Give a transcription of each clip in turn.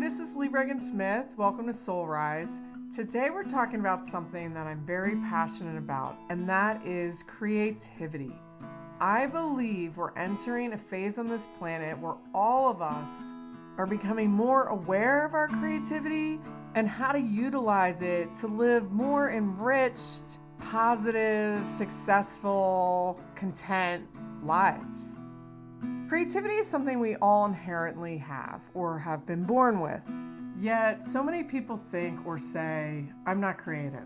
This is Lee Regan Smith. Welcome to Soul Rise. Today we're talking about something that I'm very passionate about, and that is creativity. I believe we're entering a phase on this planet where all of us are becoming more aware of our creativity and how to utilize it to live more enriched, positive, successful, content lives. Creativity is something we all inherently have or have been born with. Yet, so many people think or say, I'm not creative.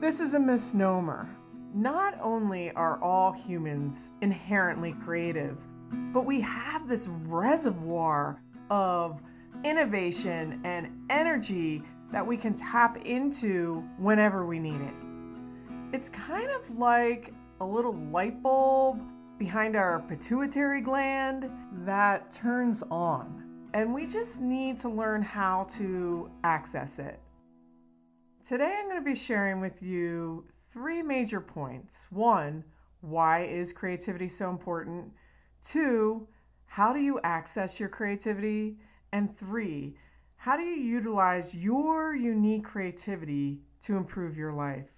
This is a misnomer. Not only are all humans inherently creative, but we have this reservoir of innovation and energy that we can tap into whenever we need it. It's kind of like a little light bulb behind our pituitary gland that turns on. And we just need to learn how to access it. Today, I'm going to be sharing with you three major points. One, why is creativity so important? Two, how do you access your creativity? And three, how do you utilize your unique creativity to improve your life?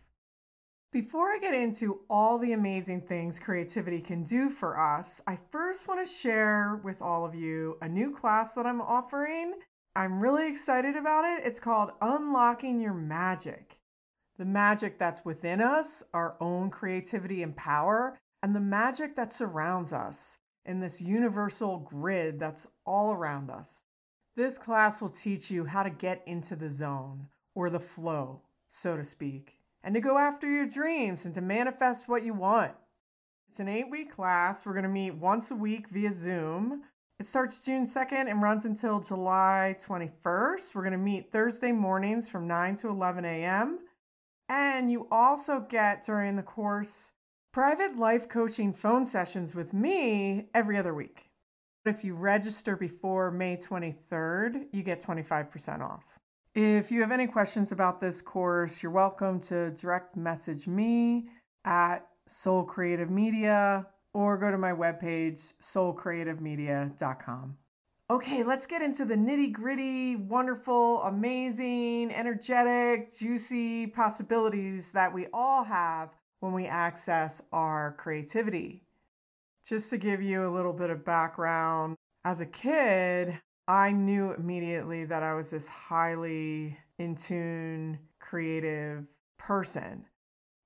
Before I get into all the amazing things creativity can do for us, I first want to share with all of you a new class that I'm offering. I'm really excited about it. It's called Unlocking Your Magic. The magic that's within us, our own creativity and power, and the magic that surrounds us in this universal grid that's all around us. This class will teach you how to get into the zone or the flow, so to speak and to go after your dreams and to manifest what you want. It's an eight week class. We're going to meet once a week via Zoom. It starts June 2nd and runs until July 21st. We're going to meet Thursday mornings from 9 to 11 a.m. And you also get during the course private life coaching phone sessions with me every other week. But if you register before May 23rd, you get 25% off. If you have any questions about this course, you're welcome to direct message me at Soul Creative Media or go to my webpage, soulcreativemedia.com. Okay, let's get into the nitty gritty, wonderful, amazing, energetic, juicy possibilities that we all have when we access our creativity. Just to give you a little bit of background, as a kid, I knew immediately that I was this highly in tune, creative person.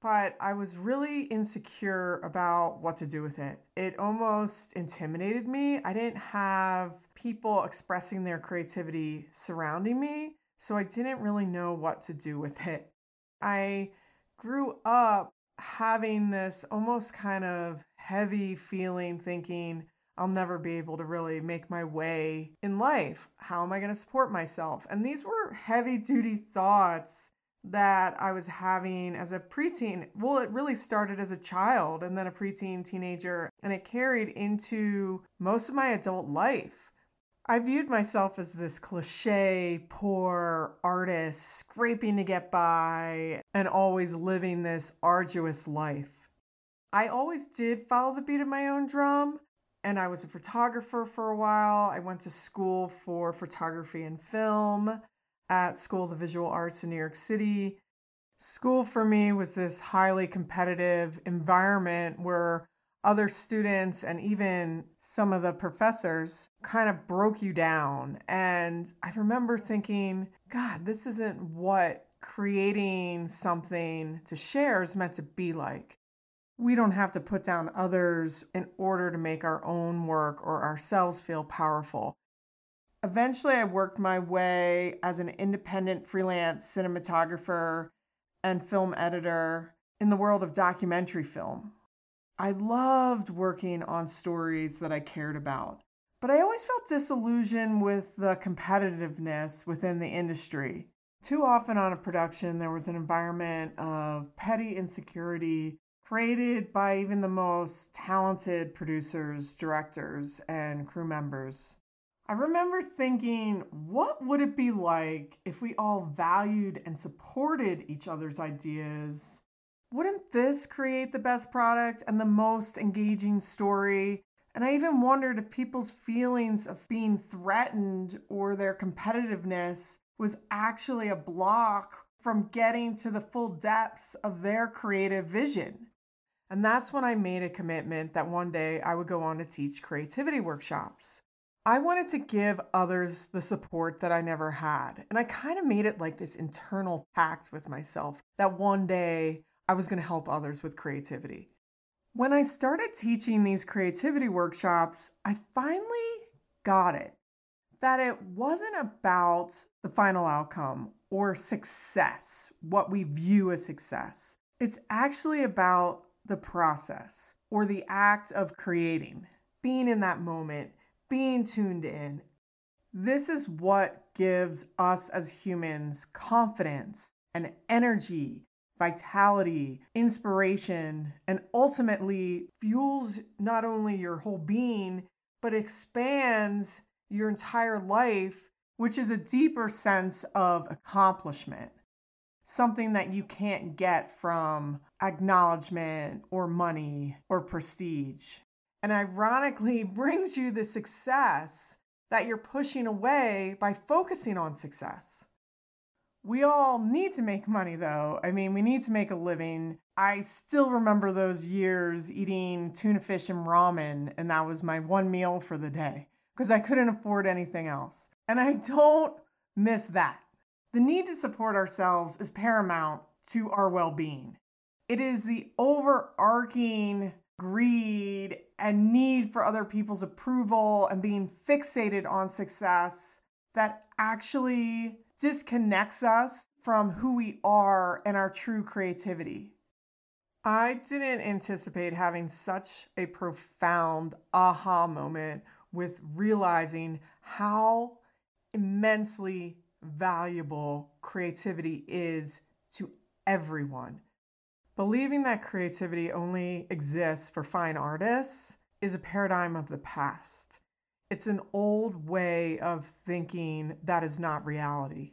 But I was really insecure about what to do with it. It almost intimidated me. I didn't have people expressing their creativity surrounding me, so I didn't really know what to do with it. I grew up having this almost kind of heavy feeling, thinking, I'll never be able to really make my way in life. How am I going to support myself? And these were heavy duty thoughts that I was having as a preteen. Well, it really started as a child and then a preteen teenager, and it carried into most of my adult life. I viewed myself as this cliche, poor artist, scraping to get by, and always living this arduous life. I always did follow the beat of my own drum, and I was a photographer for a while. I went to school for photography and film at School of the Visual Arts in New York City. School for me was this highly competitive environment where other students and even some of the professors kind of broke you down. And I remember thinking, God, this isn't what creating something to share is meant to be like we don't have to put down others in order to make our own work or ourselves feel powerful. Eventually, I worked my way as an independent freelance cinematographer and film editor in the world of documentary film. I loved working on stories that I cared about, but I always felt disillusioned with the competitiveness within the industry. Too often on a production, there was an environment of petty insecurity created by even the most talented producers, directors, and crew members. I remember thinking, what would it be like if we all valued and supported each other's ideas? Wouldn't this create the best product and the most engaging story And I even wondered if people's feelings of being threatened or their competitiveness was actually a block from getting to the full depths of their creative vision. And that's when I made a commitment that one day I would go on to teach creativity workshops. I wanted to give others the support that I never had. And I kind of made it like this internal pact with myself that one day I was going to help others with creativity. When I started teaching these creativity workshops, I finally got it that it wasn't about the final outcome or success, what we view as success. It's actually about the process or the act of creating, being in that moment, being tuned in. This is what gives us as humans confidence and energy vitality, inspiration, and ultimately fuels not only your whole being, but expands your entire life, which is a deeper sense of accomplishment. Something that you can't get from acknowledgement or money or prestige. And ironically, brings you the success that you're pushing away by focusing on success. We all need to make money though. I mean, we need to make a living. I still remember those years eating tuna fish and ramen, and that was my one meal for the day because I couldn't afford anything else. And I don't miss that. The need to support ourselves is paramount to our well being. It is the overarching greed and need for other people's approval and being fixated on success that actually disconnects us from who we are and our true creativity. I didn't anticipate having such a profound aha moment with realizing how immensely valuable creativity is to everyone. Believing that creativity only exists for fine artists is a paradigm of the past. It's an old way of thinking that is not reality.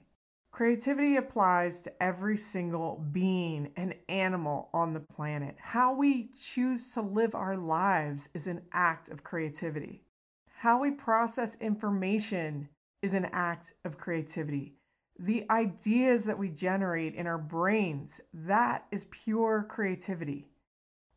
Creativity applies to every single being and animal on the planet. How we choose to live our lives is an act of creativity. How we process information is an act of creativity. The ideas that we generate in our brains, that is pure creativity.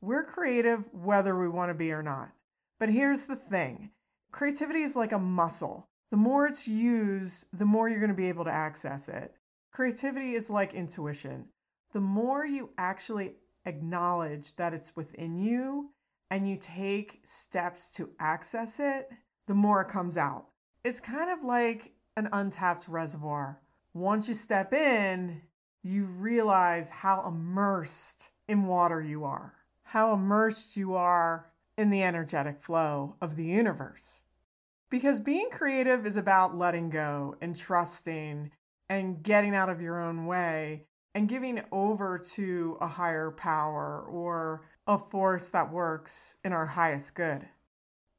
We're creative whether we want to be or not. But here's the thing creativity is like a muscle. The more it's used, the more you're going to be able to access it. Creativity is like intuition. The more you actually acknowledge that it's within you and you take steps to access it, the more it comes out. It's kind of like an untapped reservoir. Once you step in, you realize how immersed in water you are, how immersed you are in the energetic flow of the universe. Because being creative is about letting go and trusting and getting out of your own way and giving over to a higher power or a force that works in our highest good.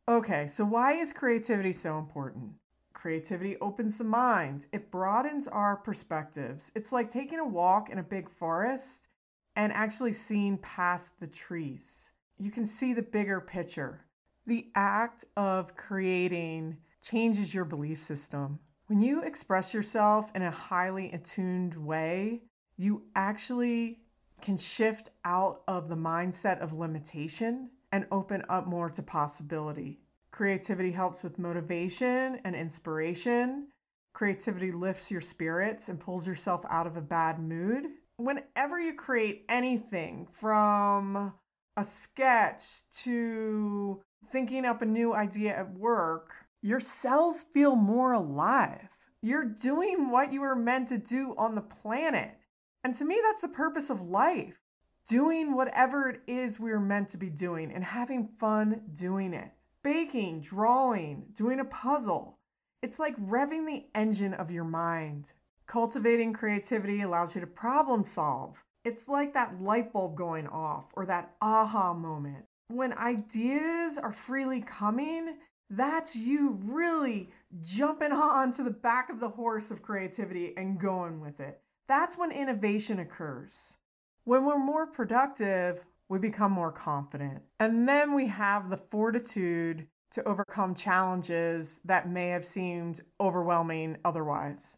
Okay, so why is creativity so important? Creativity opens the mind, it broadens our perspectives. It's like taking a walk in a big forest and actually seeing past the trees. You can see the bigger picture. The act of creating changes your belief system. When you express yourself in a highly attuned way, you actually can shift out of the mindset of limitation and open up more to possibility. Creativity helps with motivation and inspiration. Creativity lifts your spirits and pulls yourself out of a bad mood. Whenever you create anything from a sketch to thinking up a new idea at work, your cells feel more alive. You're doing what you were meant to do on the planet. And to me, that's the purpose of life doing whatever it is we are meant to be doing and having fun doing it. Baking, drawing, doing a puzzle. It's like revving the engine of your mind. Cultivating creativity allows you to problem solve. It's like that light bulb going off or that aha moment when ideas are freely coming, that's you really jumping onto the back of the horse of creativity and going with it. That's when innovation occurs. When we're more productive, we become more confident. And then we have the fortitude to overcome challenges that may have seemed overwhelming otherwise.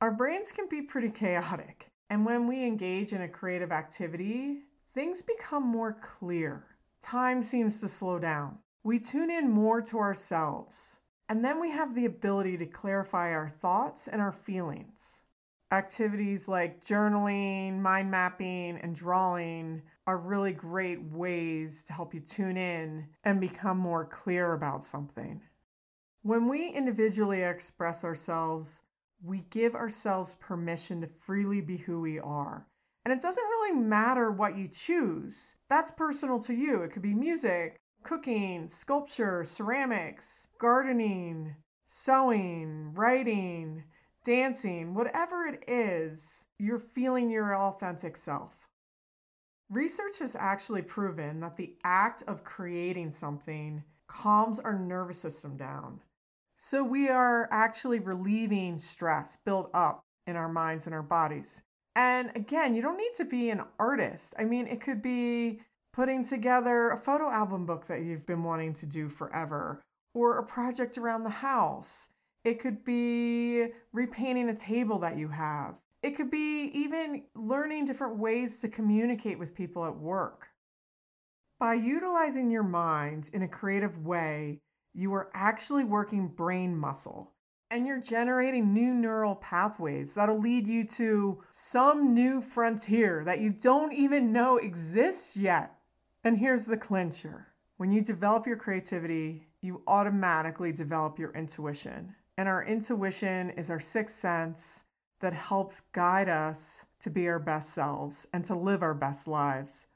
Our brains can be pretty chaotic, and when we engage in a creative activity, things become more clear. Time seems to slow down. We tune in more to ourselves, and then we have the ability to clarify our thoughts and our feelings. Activities like journaling, mind mapping, and drawing are really great ways to help you tune in and become more clear about something. When we individually express ourselves, we give ourselves permission to freely be who we are. And it doesn't really matter what you choose, that's personal to you. It could be music, cooking, sculpture, ceramics, gardening, sewing, writing, dancing, whatever it is, you're feeling your authentic self. Research has actually proven that the act of creating something calms our nervous system down. So we are actually relieving stress built up in our minds and our bodies. And again, you don't need to be an artist. I mean, it could be putting together a photo album book that you've been wanting to do forever, or a project around the house. It could be repainting a table that you have. It could be even learning different ways to communicate with people at work. By utilizing your mind in a creative way, you are actually working brain muscle and you're generating new neural pathways that'll lead you to some new frontier that you don't even know exists yet. And here's the clincher when you develop your creativity, you automatically develop your intuition. And our intuition is our sixth sense that helps guide us to be our best selves and to live our best lives.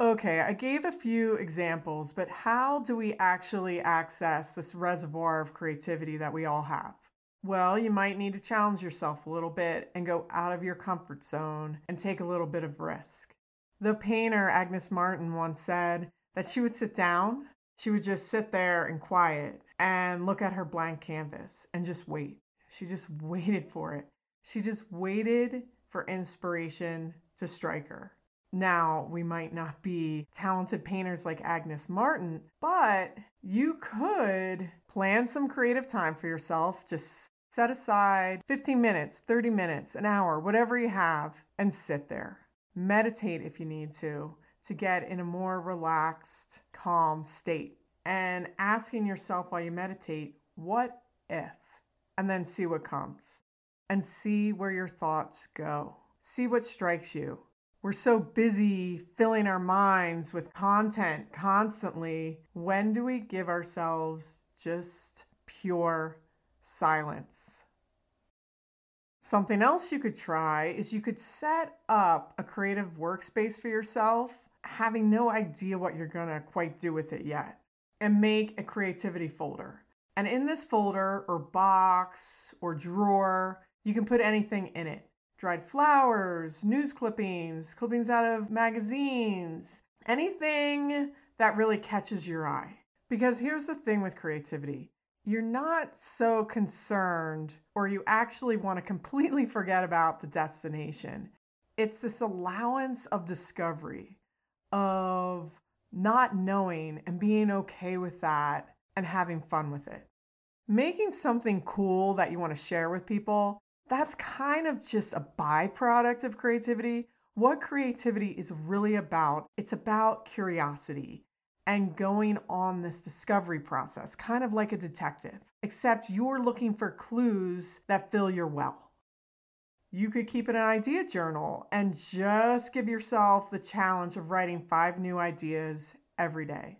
Okay, I gave a few examples, but how do we actually access this reservoir of creativity that we all have? Well, you might need to challenge yourself a little bit and go out of your comfort zone and take a little bit of risk. The painter Agnes Martin once said that she would sit down, she would just sit there in quiet and look at her blank canvas and just wait. She just waited for it. She just waited for inspiration to strike her. Now, we might not be talented painters like Agnes Martin, but you could plan some creative time for yourself. Just set aside 15 minutes, 30 minutes, an hour, whatever you have, and sit there. Meditate if you need to, to get in a more relaxed, calm state. And asking yourself while you meditate, what if? and then see what comes and see where your thoughts go. See what strikes you. We're so busy filling our minds with content constantly. When do we give ourselves just pure silence? Something else you could try is you could set up a creative workspace for yourself, having no idea what you're going to quite do with it yet, and make a creativity folder. And in this folder or box or drawer, you can put anything in it dried flowers, news clippings, clippings out of magazines, anything that really catches your eye. Because here's the thing with creativity you're not so concerned, or you actually want to completely forget about the destination. It's this allowance of discovery, of not knowing and being okay with that and having fun with it. Making something cool that you want to share with people, that's kind of just a byproduct of creativity. What creativity is really about, it's about curiosity and going on this discovery process, kind of like a detective, except you're looking for clues that fill your well. You could keep an idea journal and just give yourself the challenge of writing five new ideas every day.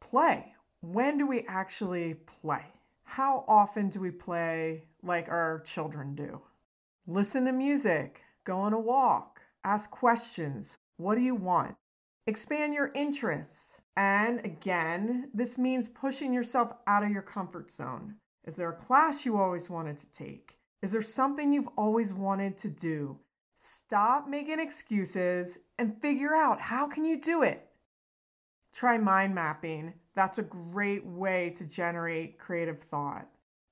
Play when do we actually play? How often do we play like our children do? Listen to music, go on a walk, ask questions. What do you want? Expand your interests. And again, this means pushing yourself out of your comfort zone. Is there a class you always wanted to take? Is there something you've always wanted to do? Stop making excuses and figure out how can you do it? Try mind mapping that's a great way to generate creative thought.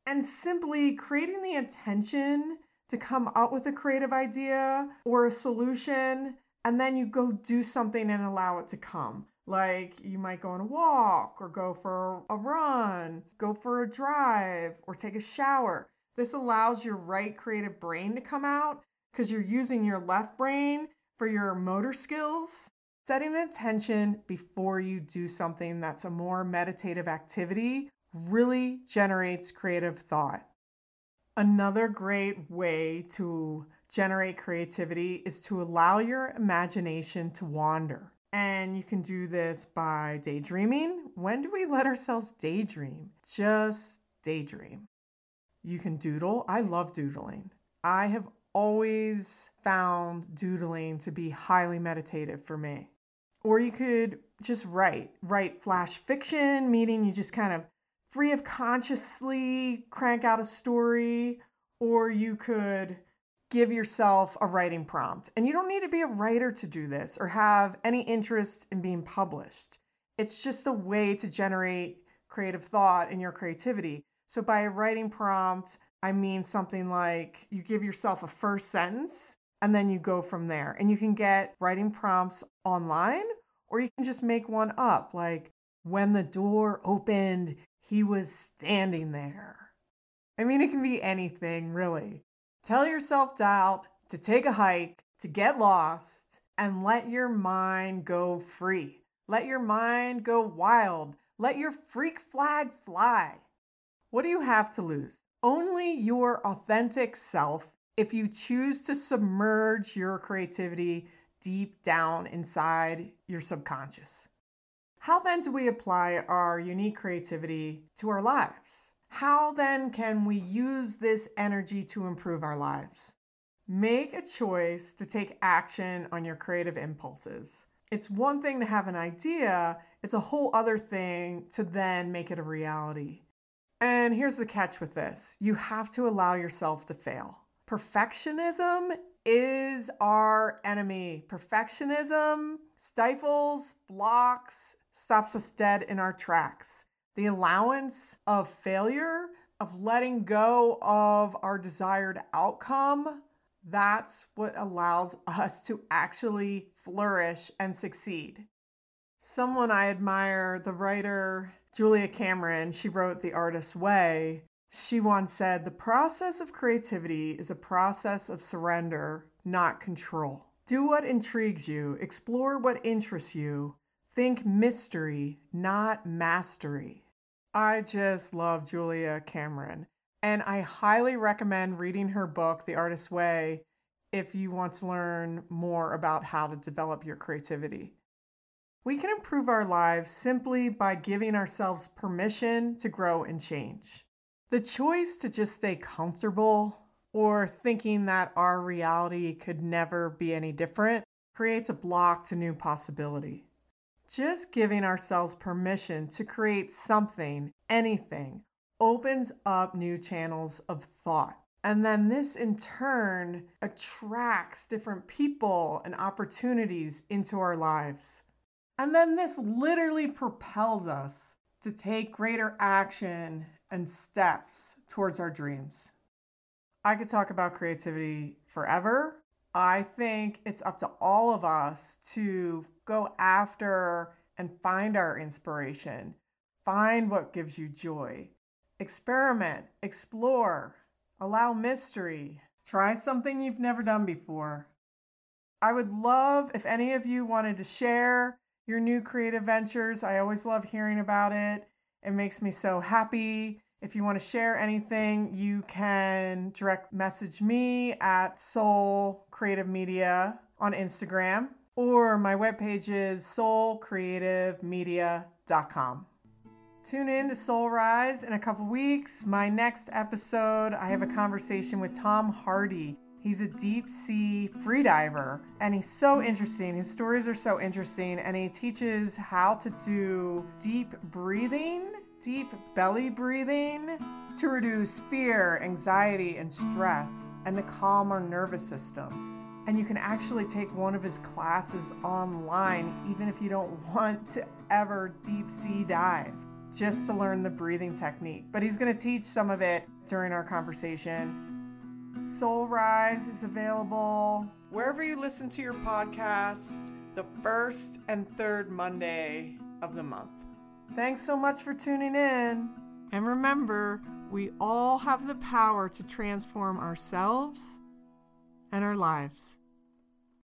And simply creating the intention to come up with a creative idea or a solution, and then you go do something and allow it to come. Like you might go on a walk or go for a run, go for a drive, or take a shower. This allows your right creative brain to come out because you're using your left brain for your motor skills. Setting attention before you do something that's a more meditative activity really generates creative thought. Another great way to generate creativity is to allow your imagination to wander. And you can do this by daydreaming. When do we let ourselves daydream? Just daydream. You can doodle. I love doodling. I have always found doodling to be highly meditative for me. Or you could just write, write flash fiction, meaning you just kind of free of consciously crank out a story, or you could give yourself a writing prompt. And you don't need to be a writer to do this or have any interest in being published. It's just a way to generate creative thought and your creativity. So, by a writing prompt, I mean something like you give yourself a first sentence and then you go from there. And you can get writing prompts online or you can just make one up like, when the door opened, he was standing there. I mean, it can be anything, really. Tell yourself doubt to take a hike, to get lost, and let your mind go free. Let your mind go wild. Let your freak flag fly. What do you have to lose? Only your authentic self if you choose to submerge your creativity deep down inside your subconscious. How then do we apply our unique creativity to our lives? How then can we use this energy to improve our lives? Make a choice to take action on your creative impulses. It's one thing to have an idea, it's a whole other thing to then make it a reality. And here's the catch with this you have to allow yourself to fail. Perfectionism is our enemy. Perfectionism stifles, blocks, stops us dead in our tracks. The allowance of failure, of letting go of our desired outcome, that's what allows us to actually flourish and succeed. Someone I admire, the writer Julia Cameron, she wrote The Artist's Way. She once said, The process of creativity is a process of surrender, not control. Do what intrigues you, explore what interests you, think mystery, not mastery. I just love Julia Cameron, and I highly recommend reading her book, The Artist's Way, if you want to learn more about how to develop your creativity. We can improve our lives simply by giving ourselves permission to grow and change. The choice to just stay comfortable or thinking that our reality could never be any different creates a block to new possibility. Just giving ourselves permission to create something, anything, opens up new channels of thought. And then this in turn attracts different people and opportunities into our lives. And then this literally propels us to take greater action and steps towards our dreams. I could talk about creativity forever. I think it's up to all of us to go after and find our inspiration, find what gives you joy, experiment, explore, allow mystery, try something you've never done before. I would love if any of you wanted to share your new creative ventures. I always love hearing about it. It makes me so happy. If you want to share anything, you can direct message me at Soul Creative Media on Instagram, or my webpage is soulcreativemedia.com. Tune in to Soul Rise in a couple weeks. My next episode, I have a conversation with Tom Hardy. He's a deep sea freediver and he's so interesting. His stories are so interesting and he teaches how to do deep breathing deep belly breathing to reduce fear, anxiety, and stress, and to calm our nervous system. And you can actually take one of his classes online, even if you don't want to ever deep sea dive, just to learn the breathing technique. But he's going to teach some of it during our conversation. Soul Rise is available wherever you listen to your podcast the first and third Monday of the month. Thanks so much for tuning in. And remember, we all have the power to transform ourselves and our lives.